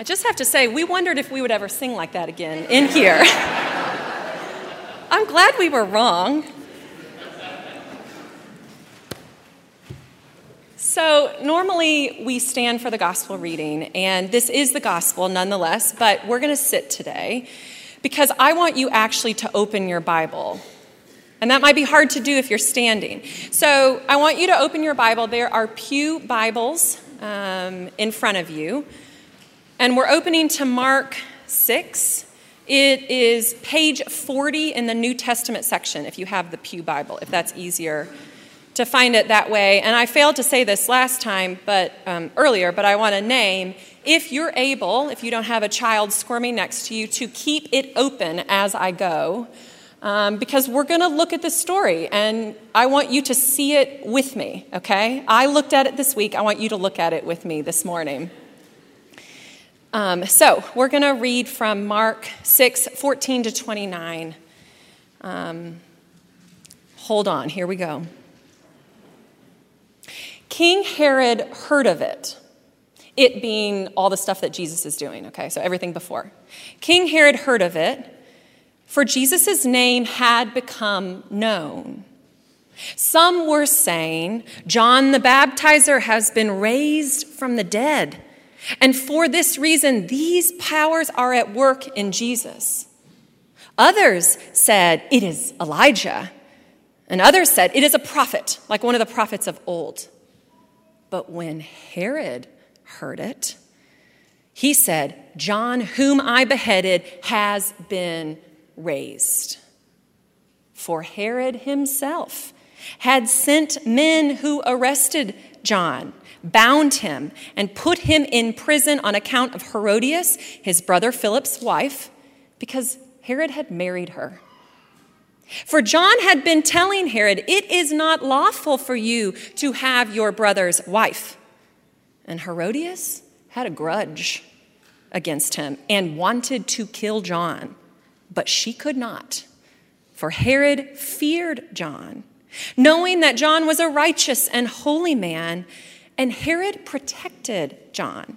I just have to say, we wondered if we would ever sing like that again in here. I'm glad we were wrong. So, normally we stand for the gospel reading, and this is the gospel nonetheless, but we're going to sit today because I want you actually to open your Bible. And that might be hard to do if you're standing. So, I want you to open your Bible. There are Pew Bibles um, in front of you. And we're opening to Mark 6. It is page 40 in the New Testament section, if you have the Pew Bible, if that's easier to find it that way. And I failed to say this last time, but um, earlier, but I want to name if you're able, if you don't have a child squirming next to you, to keep it open as I go. Um, because we're going to look at this story and I want you to see it with me, okay? I looked at it this week. I want you to look at it with me this morning. Um, so we're going to read from Mark 6 14 to 29. Um, hold on, here we go. King Herod heard of it, it being all the stuff that Jesus is doing, okay, so everything before. King Herod heard of it, for Jesus' name had become known. Some were saying, John the Baptizer has been raised from the dead. And for this reason, these powers are at work in Jesus. Others said, It is Elijah. And others said, It is a prophet, like one of the prophets of old. But when Herod heard it, he said, John, whom I beheaded, has been raised. For Herod himself had sent men who arrested John bound him, and put him in prison on account of Herodias, his brother Philip's wife, because Herod had married her. For John had been telling Herod, It is not lawful for you to have your brother's wife. And Herodias had a grudge against him and wanted to kill John, but she could not, for Herod feared John, knowing that John was a righteous and holy man and Herod protected John.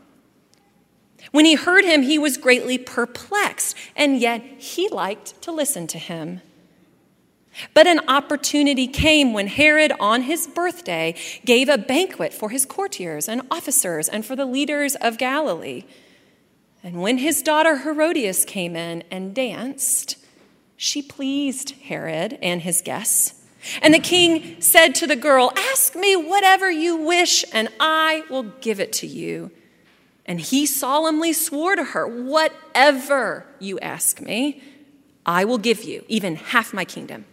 When he heard him, he was greatly perplexed, and yet he liked to listen to him. But an opportunity came when Herod, on his birthday, gave a banquet for his courtiers and officers and for the leaders of Galilee. And when his daughter Herodias came in and danced, she pleased Herod and his guests. And the king said to the girl, Ask me whatever you wish, and I will give it to you. And he solemnly swore to her, Whatever you ask me, I will give you, even half my kingdom.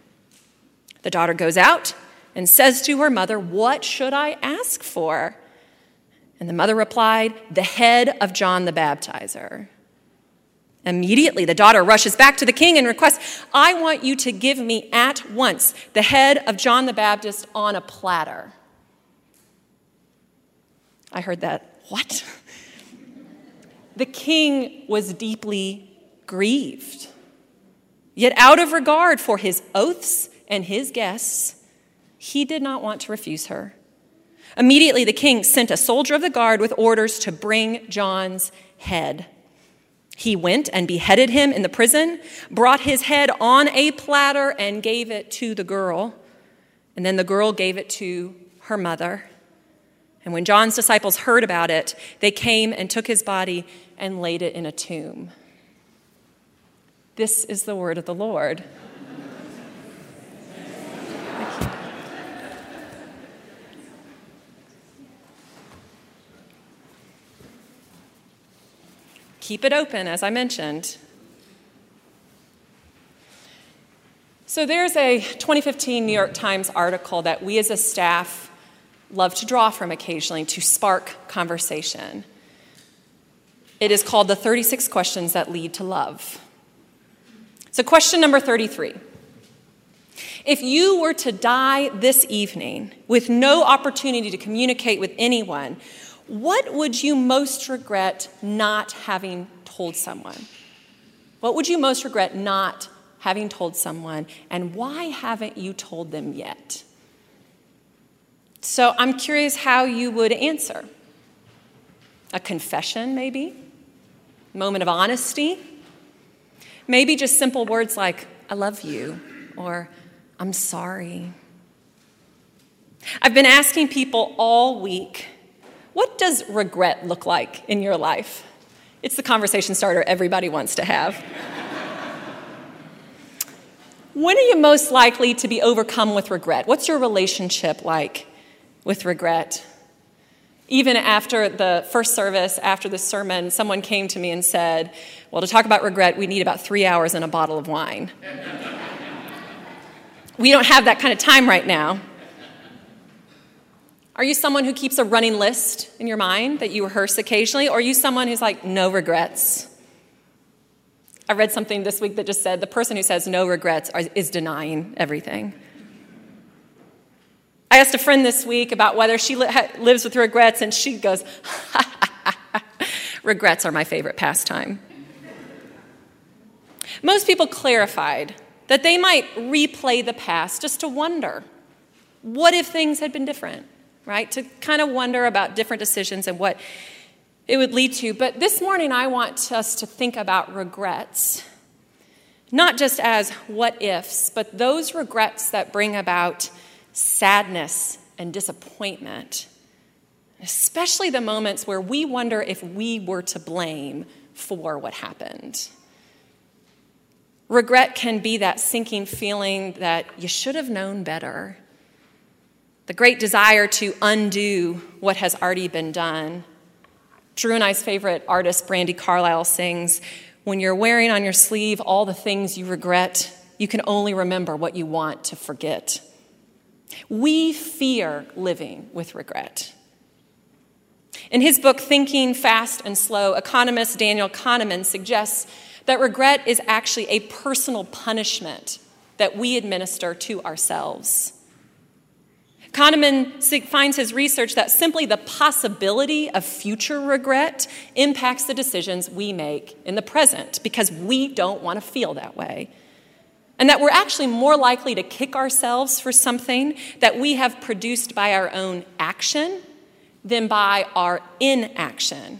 The daughter goes out and says to her mother, What should I ask for? And the mother replied, The head of John the Baptizer. Immediately, the daughter rushes back to the king and requests, I want you to give me at once the head of John the Baptist on a platter. I heard that. What? The king was deeply grieved. Yet, out of regard for his oaths and his guests, he did not want to refuse her. Immediately, the king sent a soldier of the guard with orders to bring John's head. He went and beheaded him in the prison, brought his head on a platter, and gave it to the girl. And then the girl gave it to her mother. And when John's disciples heard about it, they came and took his body and laid it in a tomb. This is the word of the Lord. Keep it open, as I mentioned. So there's a 2015 New York Times article that we as a staff love to draw from occasionally to spark conversation. It is called The 36 Questions That Lead to Love. So, question number 33 If you were to die this evening with no opportunity to communicate with anyone, what would you most regret not having told someone? What would you most regret not having told someone, and why haven't you told them yet? So I'm curious how you would answer. A confession, maybe? moment of honesty. Maybe just simple words like, I love you, or I'm sorry. I've been asking people all week, what does regret look like in your life? It's the conversation starter everybody wants to have. when are you most likely to be overcome with regret? What's your relationship like with regret? Even after the first service, after the sermon, someone came to me and said, Well, to talk about regret, we need about three hours and a bottle of wine. we don't have that kind of time right now. Are you someone who keeps a running list in your mind that you rehearse occasionally? Or are you someone who's like, no regrets? I read something this week that just said the person who says no regrets is denying everything. I asked a friend this week about whether she lives with regrets, and she goes, Regrets are my favorite pastime. Most people clarified that they might replay the past just to wonder what if things had been different, right? To kind of wonder about different decisions and what it would lead to. But this morning, I want us to think about regrets, not just as what ifs, but those regrets that bring about sadness and disappointment, especially the moments where we wonder if we were to blame for what happened. Regret can be that sinking feeling that you should have known better, the great desire to undo what has already been done. Drew and I's favorite artist, Brandi Carlile, sings When you're wearing on your sleeve all the things you regret, you can only remember what you want to forget. We fear living with regret. In his book, Thinking Fast and Slow, economist Daniel Kahneman suggests that regret is actually a personal punishment that we administer to ourselves. Kahneman finds his research that simply the possibility of future regret impacts the decisions we make in the present because we don't want to feel that way and that we're actually more likely to kick ourselves for something that we have produced by our own action than by our inaction.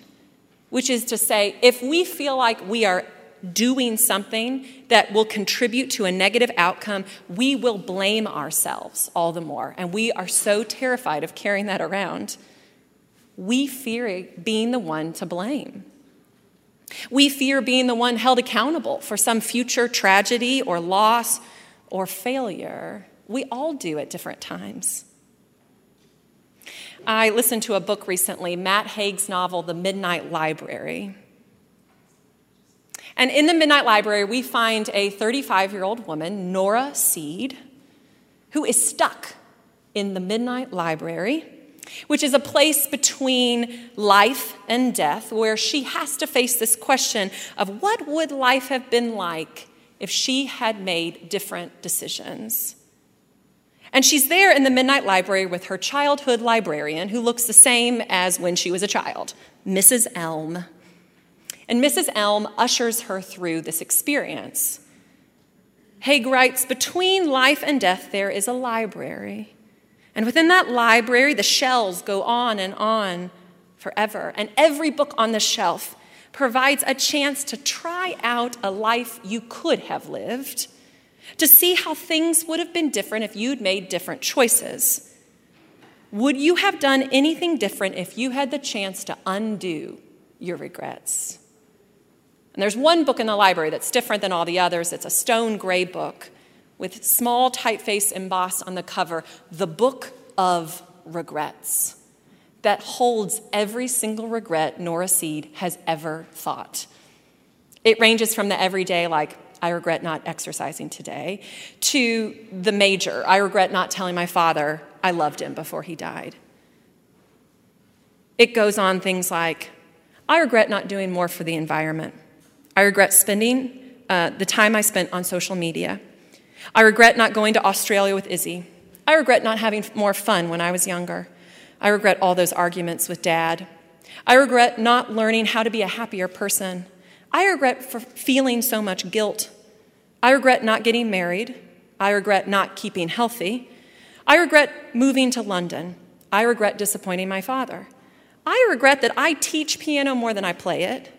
Which is to say, if we feel like we are doing something that will contribute to a negative outcome, we will blame ourselves all the more. And we are so terrified of carrying that around. We fear being the one to blame. We fear being the one held accountable for some future tragedy or loss or failure. We all do at different times. I listened to a book recently, Matt Haig's novel, The Midnight Library. And in the Midnight Library, we find a 35 year old woman, Nora Seed, who is stuck in the Midnight Library which is a place between life and death where she has to face this question of what would life have been like if she had made different decisions. And she's there in the Midnight Library with her childhood librarian, who looks the same as when she was a child, Mrs. Elm. And Mrs. Elm ushers her through this experience. Haig writes Between life and death, there is a library. And within that library, the shelves go on and on forever. And every book on the shelf provides a chance to try out a life you could have lived, to see how things would have been different if you'd made different choices. Would you have done anything different if you had the chance to undo your regrets? And there's one book in the library that's different than all the others. It's a stone gray book with small typeface embossed on the cover, the book of regrets that holds every single regret Nora Seed has ever thought. It ranges from the everyday, like, I regret not exercising today, to the major, I regret not telling my father I loved him before he died. It goes on things like, I regret not doing more for the environment. I regret spending uh, the time I spent on social media. I regret not going to Australia with Izzy. I regret not having more fun when I was younger. I regret all those arguments with dad. I regret not learning how to be a happier person. I regret for feeling so much guilt. I regret not getting married. I regret not keeping healthy. I regret moving to London. I regret disappointing my father. I regret that I teach piano more than I play it.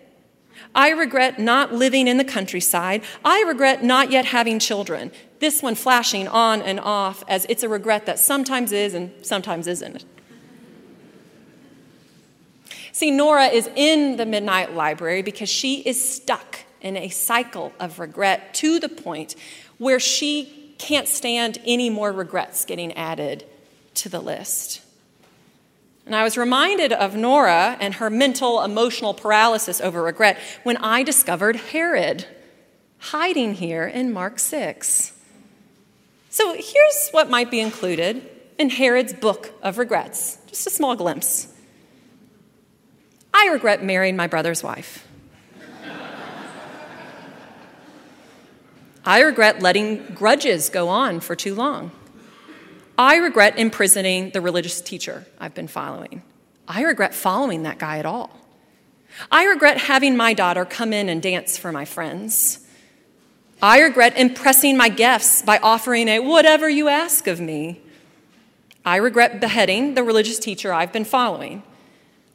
I regret not living in the countryside. I regret not yet having children. This one flashing on and off as it's a regret that sometimes is and sometimes isn't. See, Nora is in the Midnight Library because she is stuck in a cycle of regret to the point where she can't stand any more regrets getting added to the list. And I was reminded of Nora and her mental, emotional paralysis over regret when I discovered Herod hiding here in Mark 6. So here's what might be included in Herod's book of regrets, just a small glimpse. I regret marrying my brother's wife. I regret letting grudges go on for too long. I regret imprisoning the religious teacher I've been following. I regret following that guy at all. I regret having my daughter come in and dance for my friends. I regret impressing my guests by offering a whatever you ask of me. I regret beheading the religious teacher I've been following.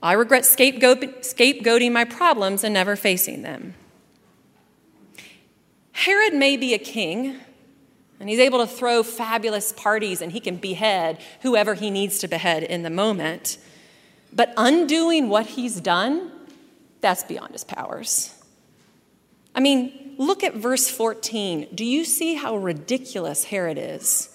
I regret scapegoat, scapegoating my problems and never facing them. Herod may be a king, and he's able to throw fabulous parties and he can behead whoever he needs to behead in the moment. But undoing what he's done, that's beyond his powers. I mean, look at verse 14. Do you see how ridiculous Herod is?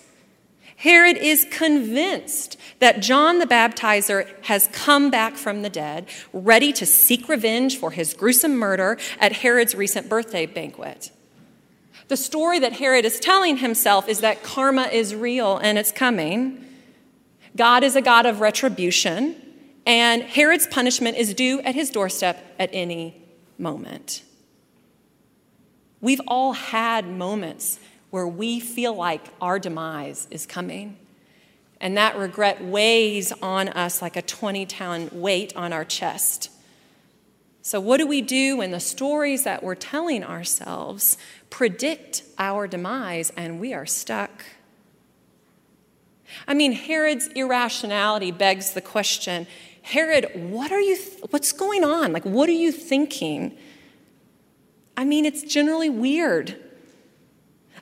Herod is convinced that John the Baptizer has come back from the dead, ready to seek revenge for his gruesome murder at Herod's recent birthday banquet. The story that Herod is telling himself is that karma is real and it's coming. God is a God of retribution, and Herod's punishment is due at his doorstep at any moment. We've all had moments where we feel like our demise is coming. And that regret weighs on us like a 20 ton weight on our chest. So, what do we do when the stories that we're telling ourselves predict our demise and we are stuck? I mean, Herod's irrationality begs the question Herod, what are you, th- what's going on? Like, what are you thinking? I mean, it's generally weird.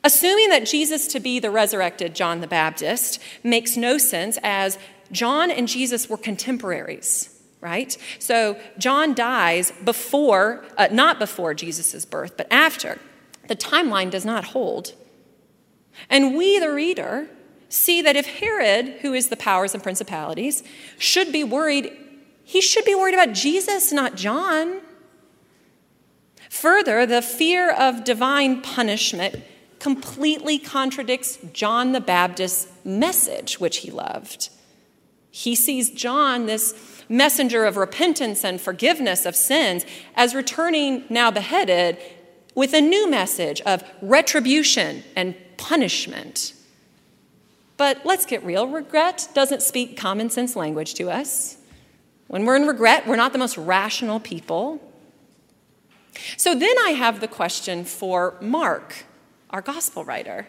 Assuming that Jesus to be the resurrected John the Baptist makes no sense as John and Jesus were contemporaries, right? So John dies before, uh, not before Jesus' birth, but after. The timeline does not hold. And we, the reader, see that if Herod, who is the powers and principalities, should be worried, he should be worried about Jesus, not John. Further, the fear of divine punishment completely contradicts John the Baptist's message, which he loved. He sees John, this messenger of repentance and forgiveness of sins, as returning now beheaded with a new message of retribution and punishment. But let's get real regret doesn't speak common sense language to us. When we're in regret, we're not the most rational people. So then I have the question for Mark our gospel writer.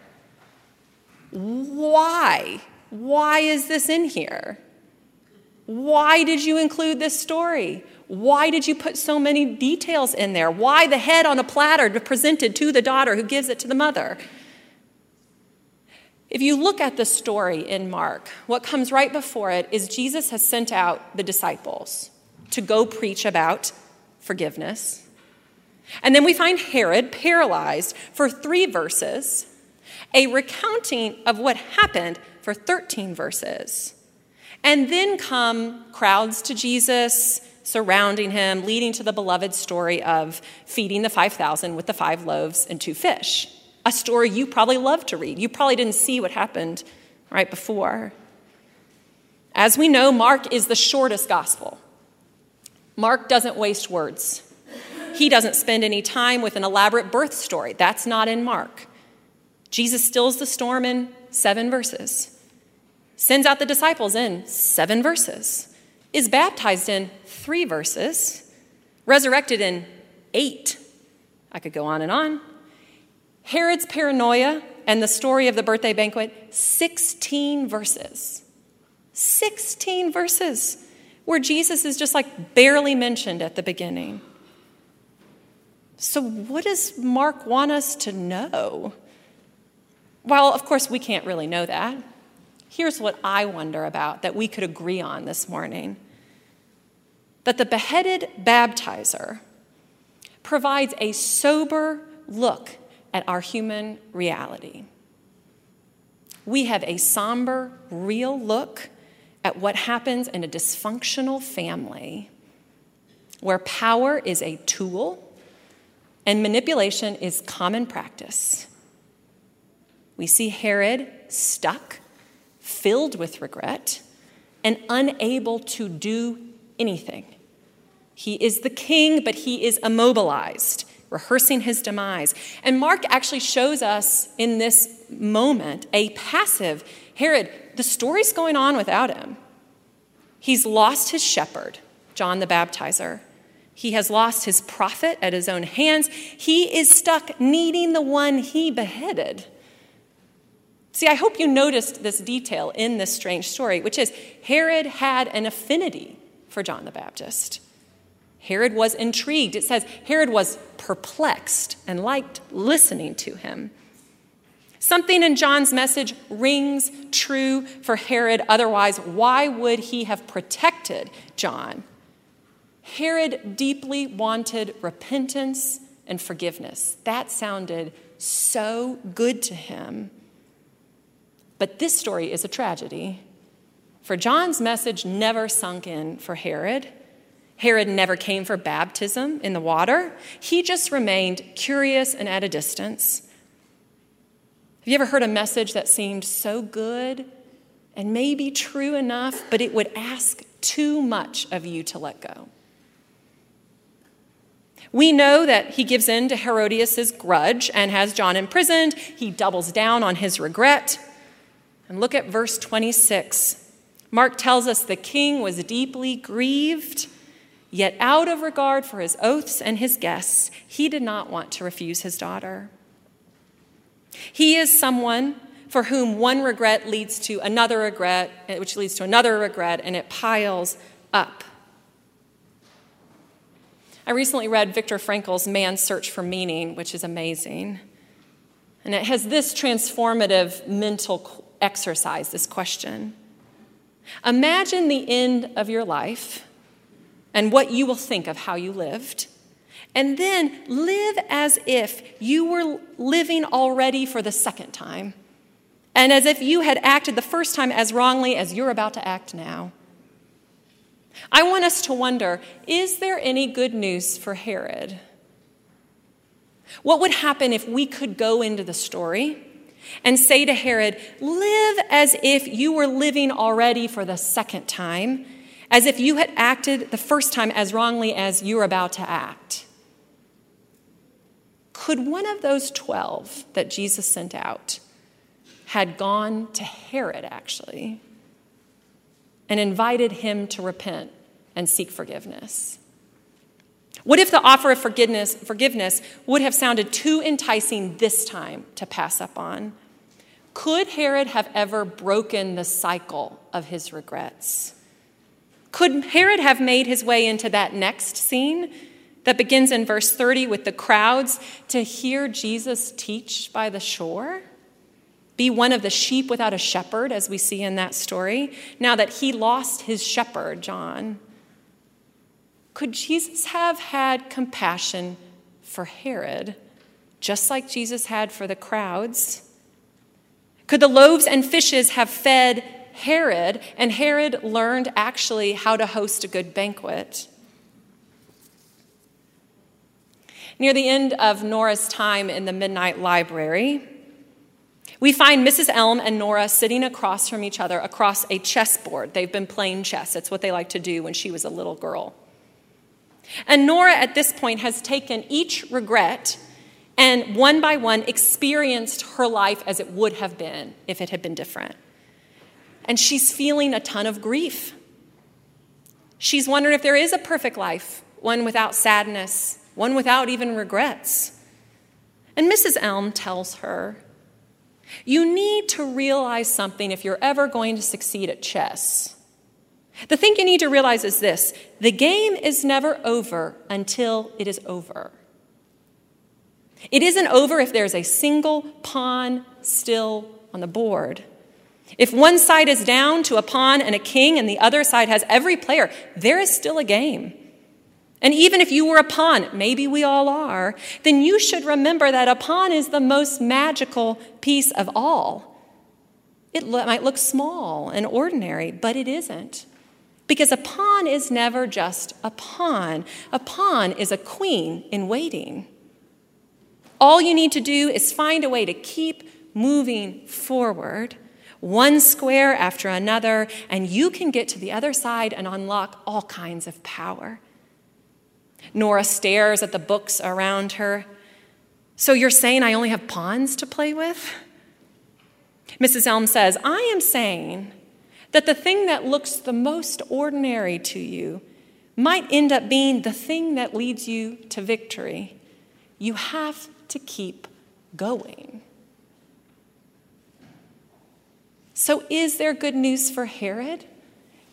Why? Why is this in here? Why did you include this story? Why did you put so many details in there? Why the head on a platter presented to the daughter who gives it to the mother? If you look at the story in Mark, what comes right before it is Jesus has sent out the disciples to go preach about forgiveness, and then we find Herod paralyzed for three verses, a recounting of what happened for 13 verses. And then come crowds to Jesus, surrounding him, leading to the beloved story of feeding the 5,000 with the five loaves and two fish. A story you probably love to read. You probably didn't see what happened right before. As we know, Mark is the shortest gospel. Mark doesn't waste words. He doesn't spend any time with an elaborate birth story. That's not in Mark. Jesus stills the storm in seven verses, sends out the disciples in seven verses, is baptized in three verses, resurrected in eight. I could go on and on. Herod's paranoia and the story of the birthday banquet, 16 verses. 16 verses where Jesus is just like barely mentioned at the beginning. So, what does Mark want us to know? Well, of course, we can't really know that. Here's what I wonder about that we could agree on this morning that the beheaded baptizer provides a sober look at our human reality. We have a somber, real look at what happens in a dysfunctional family where power is a tool and manipulation is common practice. We see Herod stuck, filled with regret, and unable to do anything. He is the king, but he is immobilized, rehearsing his demise. And Mark actually shows us in this moment a passive Herod. The story's going on without him. He's lost his shepherd, John the Baptizer. He has lost his prophet at his own hands. He is stuck needing the one he beheaded. See, I hope you noticed this detail in this strange story, which is Herod had an affinity for John the Baptist. Herod was intrigued. It says Herod was perplexed and liked listening to him. Something in John's message rings true for Herod, otherwise, why would he have protected John? Herod deeply wanted repentance and forgiveness. That sounded so good to him. But this story is a tragedy. For John's message never sunk in for Herod. Herod never came for baptism in the water. He just remained curious and at a distance. Have you ever heard a message that seemed so good and maybe true enough, but it would ask too much of you to let go? We know that he gives in to Herodias' grudge and has John imprisoned. He doubles down on his regret. And look at verse 26. Mark tells us the king was deeply grieved, yet out of regard for his oaths and his guests, he did not want to refuse his daughter. He is someone for whom one regret leads to another regret, which leads to another regret, and it piles up. I recently read Viktor Frankl's Man's Search for Meaning, which is amazing. And it has this transformative mental exercise, this question. Imagine the end of your life and what you will think of how you lived. And then live as if you were living already for the second time, and as if you had acted the first time as wrongly as you're about to act now. I want us to wonder is there any good news for Herod? What would happen if we could go into the story and say to Herod, Live as if you were living already for the second time, as if you had acted the first time as wrongly as you're about to act? Could one of those 12 that Jesus sent out had gone to Herod actually and invited him to repent and seek forgiveness? What if the offer of forgiveness, forgiveness would have sounded too enticing this time to pass up on? Could Herod have ever broken the cycle of his regrets? Could Herod have made his way into that next scene that begins in verse 30 with the crowds to hear Jesus teach by the shore? Be one of the sheep without a shepherd, as we see in that story, now that he lost his shepherd, John. Could Jesus have had compassion for Herod, just like Jesus had for the crowds? Could the loaves and fishes have fed Herod, and Herod learned actually how to host a good banquet? Near the end of Nora's time in the Midnight Library, we find Mrs. Elm and Nora sitting across from each other across a chessboard. They've been playing chess. It's what they like to do when she was a little girl. And Nora, at this point, has taken each regret and one by one experienced her life as it would have been if it had been different. And she's feeling a ton of grief. She's wondering if there is a perfect life, one without sadness, one without even regrets. And Mrs. Elm tells her, You need to realize something if you're ever going to succeed at chess. The thing you need to realize is this the game is never over until it is over. It isn't over if there's a single pawn still on the board. If one side is down to a pawn and a king and the other side has every player, there is still a game. And even if you were a pawn, maybe we all are, then you should remember that a pawn is the most magical piece of all. It might look small and ordinary, but it isn't. Because a pawn is never just a pawn, a pawn is a queen in waiting. All you need to do is find a way to keep moving forward, one square after another, and you can get to the other side and unlock all kinds of power. Nora stares at the books around her. So you're saying I only have pawns to play with? Mrs. Elm says, I am saying that the thing that looks the most ordinary to you might end up being the thing that leads you to victory. You have to keep going. So, is there good news for Herod?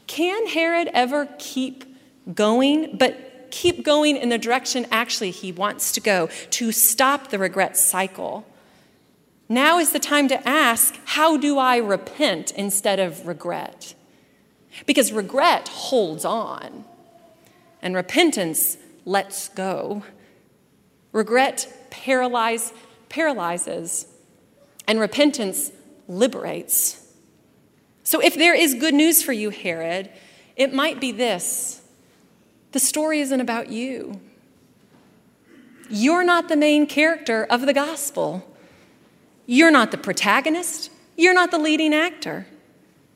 Can Herod ever keep going, but keep going in the direction actually he wants to go to stop the regret cycle? Now is the time to ask, how do I repent instead of regret? Because regret holds on, and repentance lets go. Regret paralyze, paralyzes, and repentance liberates. So, if there is good news for you, Herod, it might be this the story isn't about you. You're not the main character of the gospel. You're not the protagonist. You're not the leading actor.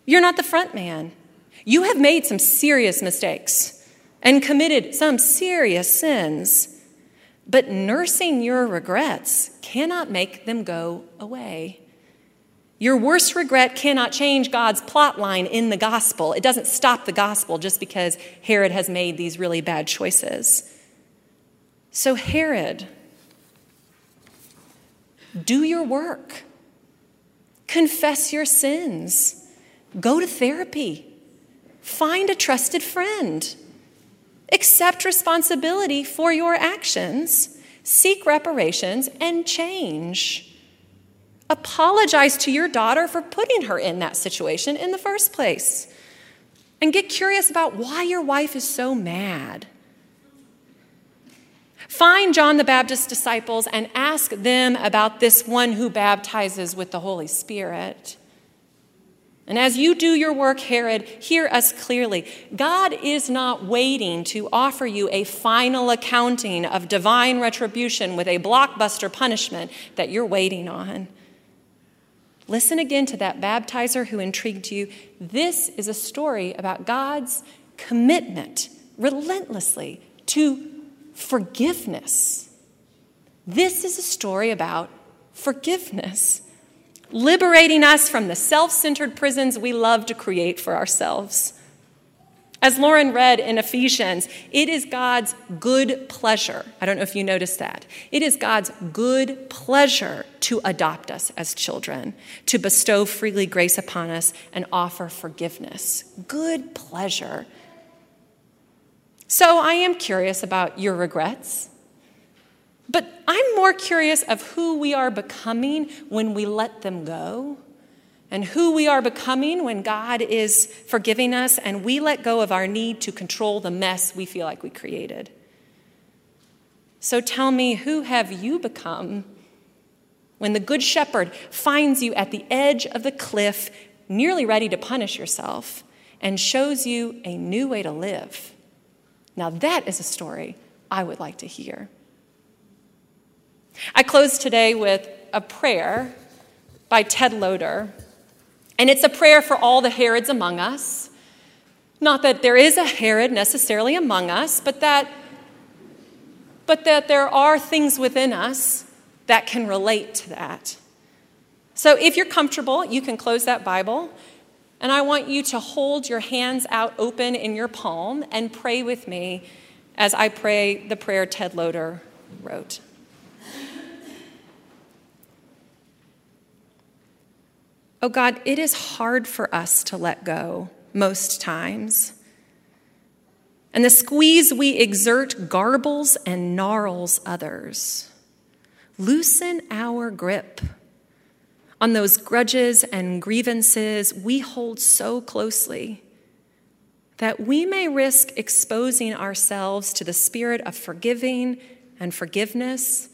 You're not the front man. You have made some serious mistakes and committed some serious sins. But nursing your regrets cannot make them go away. Your worst regret cannot change God's plot line in the gospel. It doesn't stop the gospel just because Herod has made these really bad choices. So, Herod, do your work, confess your sins, go to therapy, find a trusted friend. Accept responsibility for your actions, seek reparations, and change. Apologize to your daughter for putting her in that situation in the first place. And get curious about why your wife is so mad. Find John the Baptist's disciples and ask them about this one who baptizes with the Holy Spirit. And as you do your work, Herod, hear us clearly. God is not waiting to offer you a final accounting of divine retribution with a blockbuster punishment that you're waiting on. Listen again to that baptizer who intrigued you. This is a story about God's commitment relentlessly to forgiveness. This is a story about forgiveness liberating us from the self centered prisons we love to create for ourselves. As Lauren read in Ephesians, it is God's good pleasure. I don't know if you noticed that. It is God's good pleasure to adopt us as children, to bestow freely grace upon us and offer forgiveness. Good pleasure. So I am curious about your regrets. But I'm more curious of who we are becoming when we let them go, and who we are becoming when God is forgiving us and we let go of our need to control the mess we feel like we created. So tell me, who have you become when the Good Shepherd finds you at the edge of the cliff, nearly ready to punish yourself, and shows you a new way to live? Now, that is a story I would like to hear. I close today with a prayer by Ted Loder, and it's a prayer for all the Herods among us. Not that there is a Herod necessarily among us, but that, but that there are things within us that can relate to that. So if you're comfortable, you can close that Bible. And I want you to hold your hands out open in your palm and pray with me as I pray the prayer Ted Loder wrote. Oh God, it is hard for us to let go most times. And the squeeze we exert garbles and gnarls others. loosen our grip on those grudges and grievances we hold so closely that we may risk exposing ourselves to the spirit of forgiving and forgiveness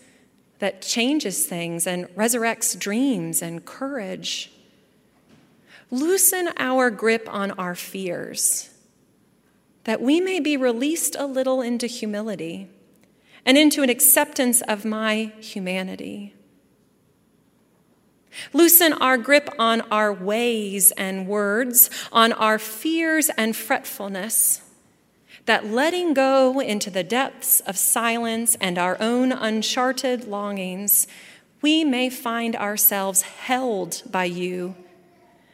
that changes things and resurrects dreams and courage. Loosen our grip on our fears, that we may be released a little into humility and into an acceptance of my humanity. Loosen our grip on our ways and words, on our fears and fretfulness, that letting go into the depths of silence and our own uncharted longings, we may find ourselves held by you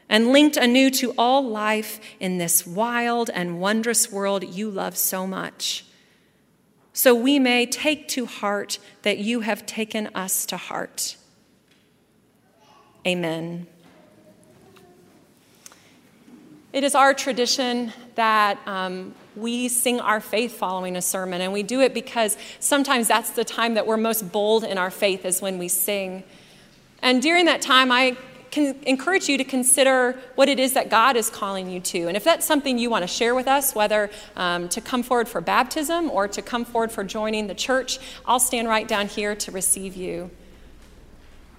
and linked anew to all life in this wild and wondrous world you love so much. So we may take to heart that you have taken us to heart. Amen. It is our tradition that um, we sing our faith following a sermon, and we do it because sometimes that's the time that we're most bold in our faith, is when we sing. And during that time, I can encourage you to consider what it is that God is calling you to. And if that's something you want to share with us, whether um, to come forward for baptism or to come forward for joining the church, I'll stand right down here to receive you.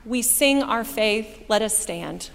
We sing our faith. Let us stand.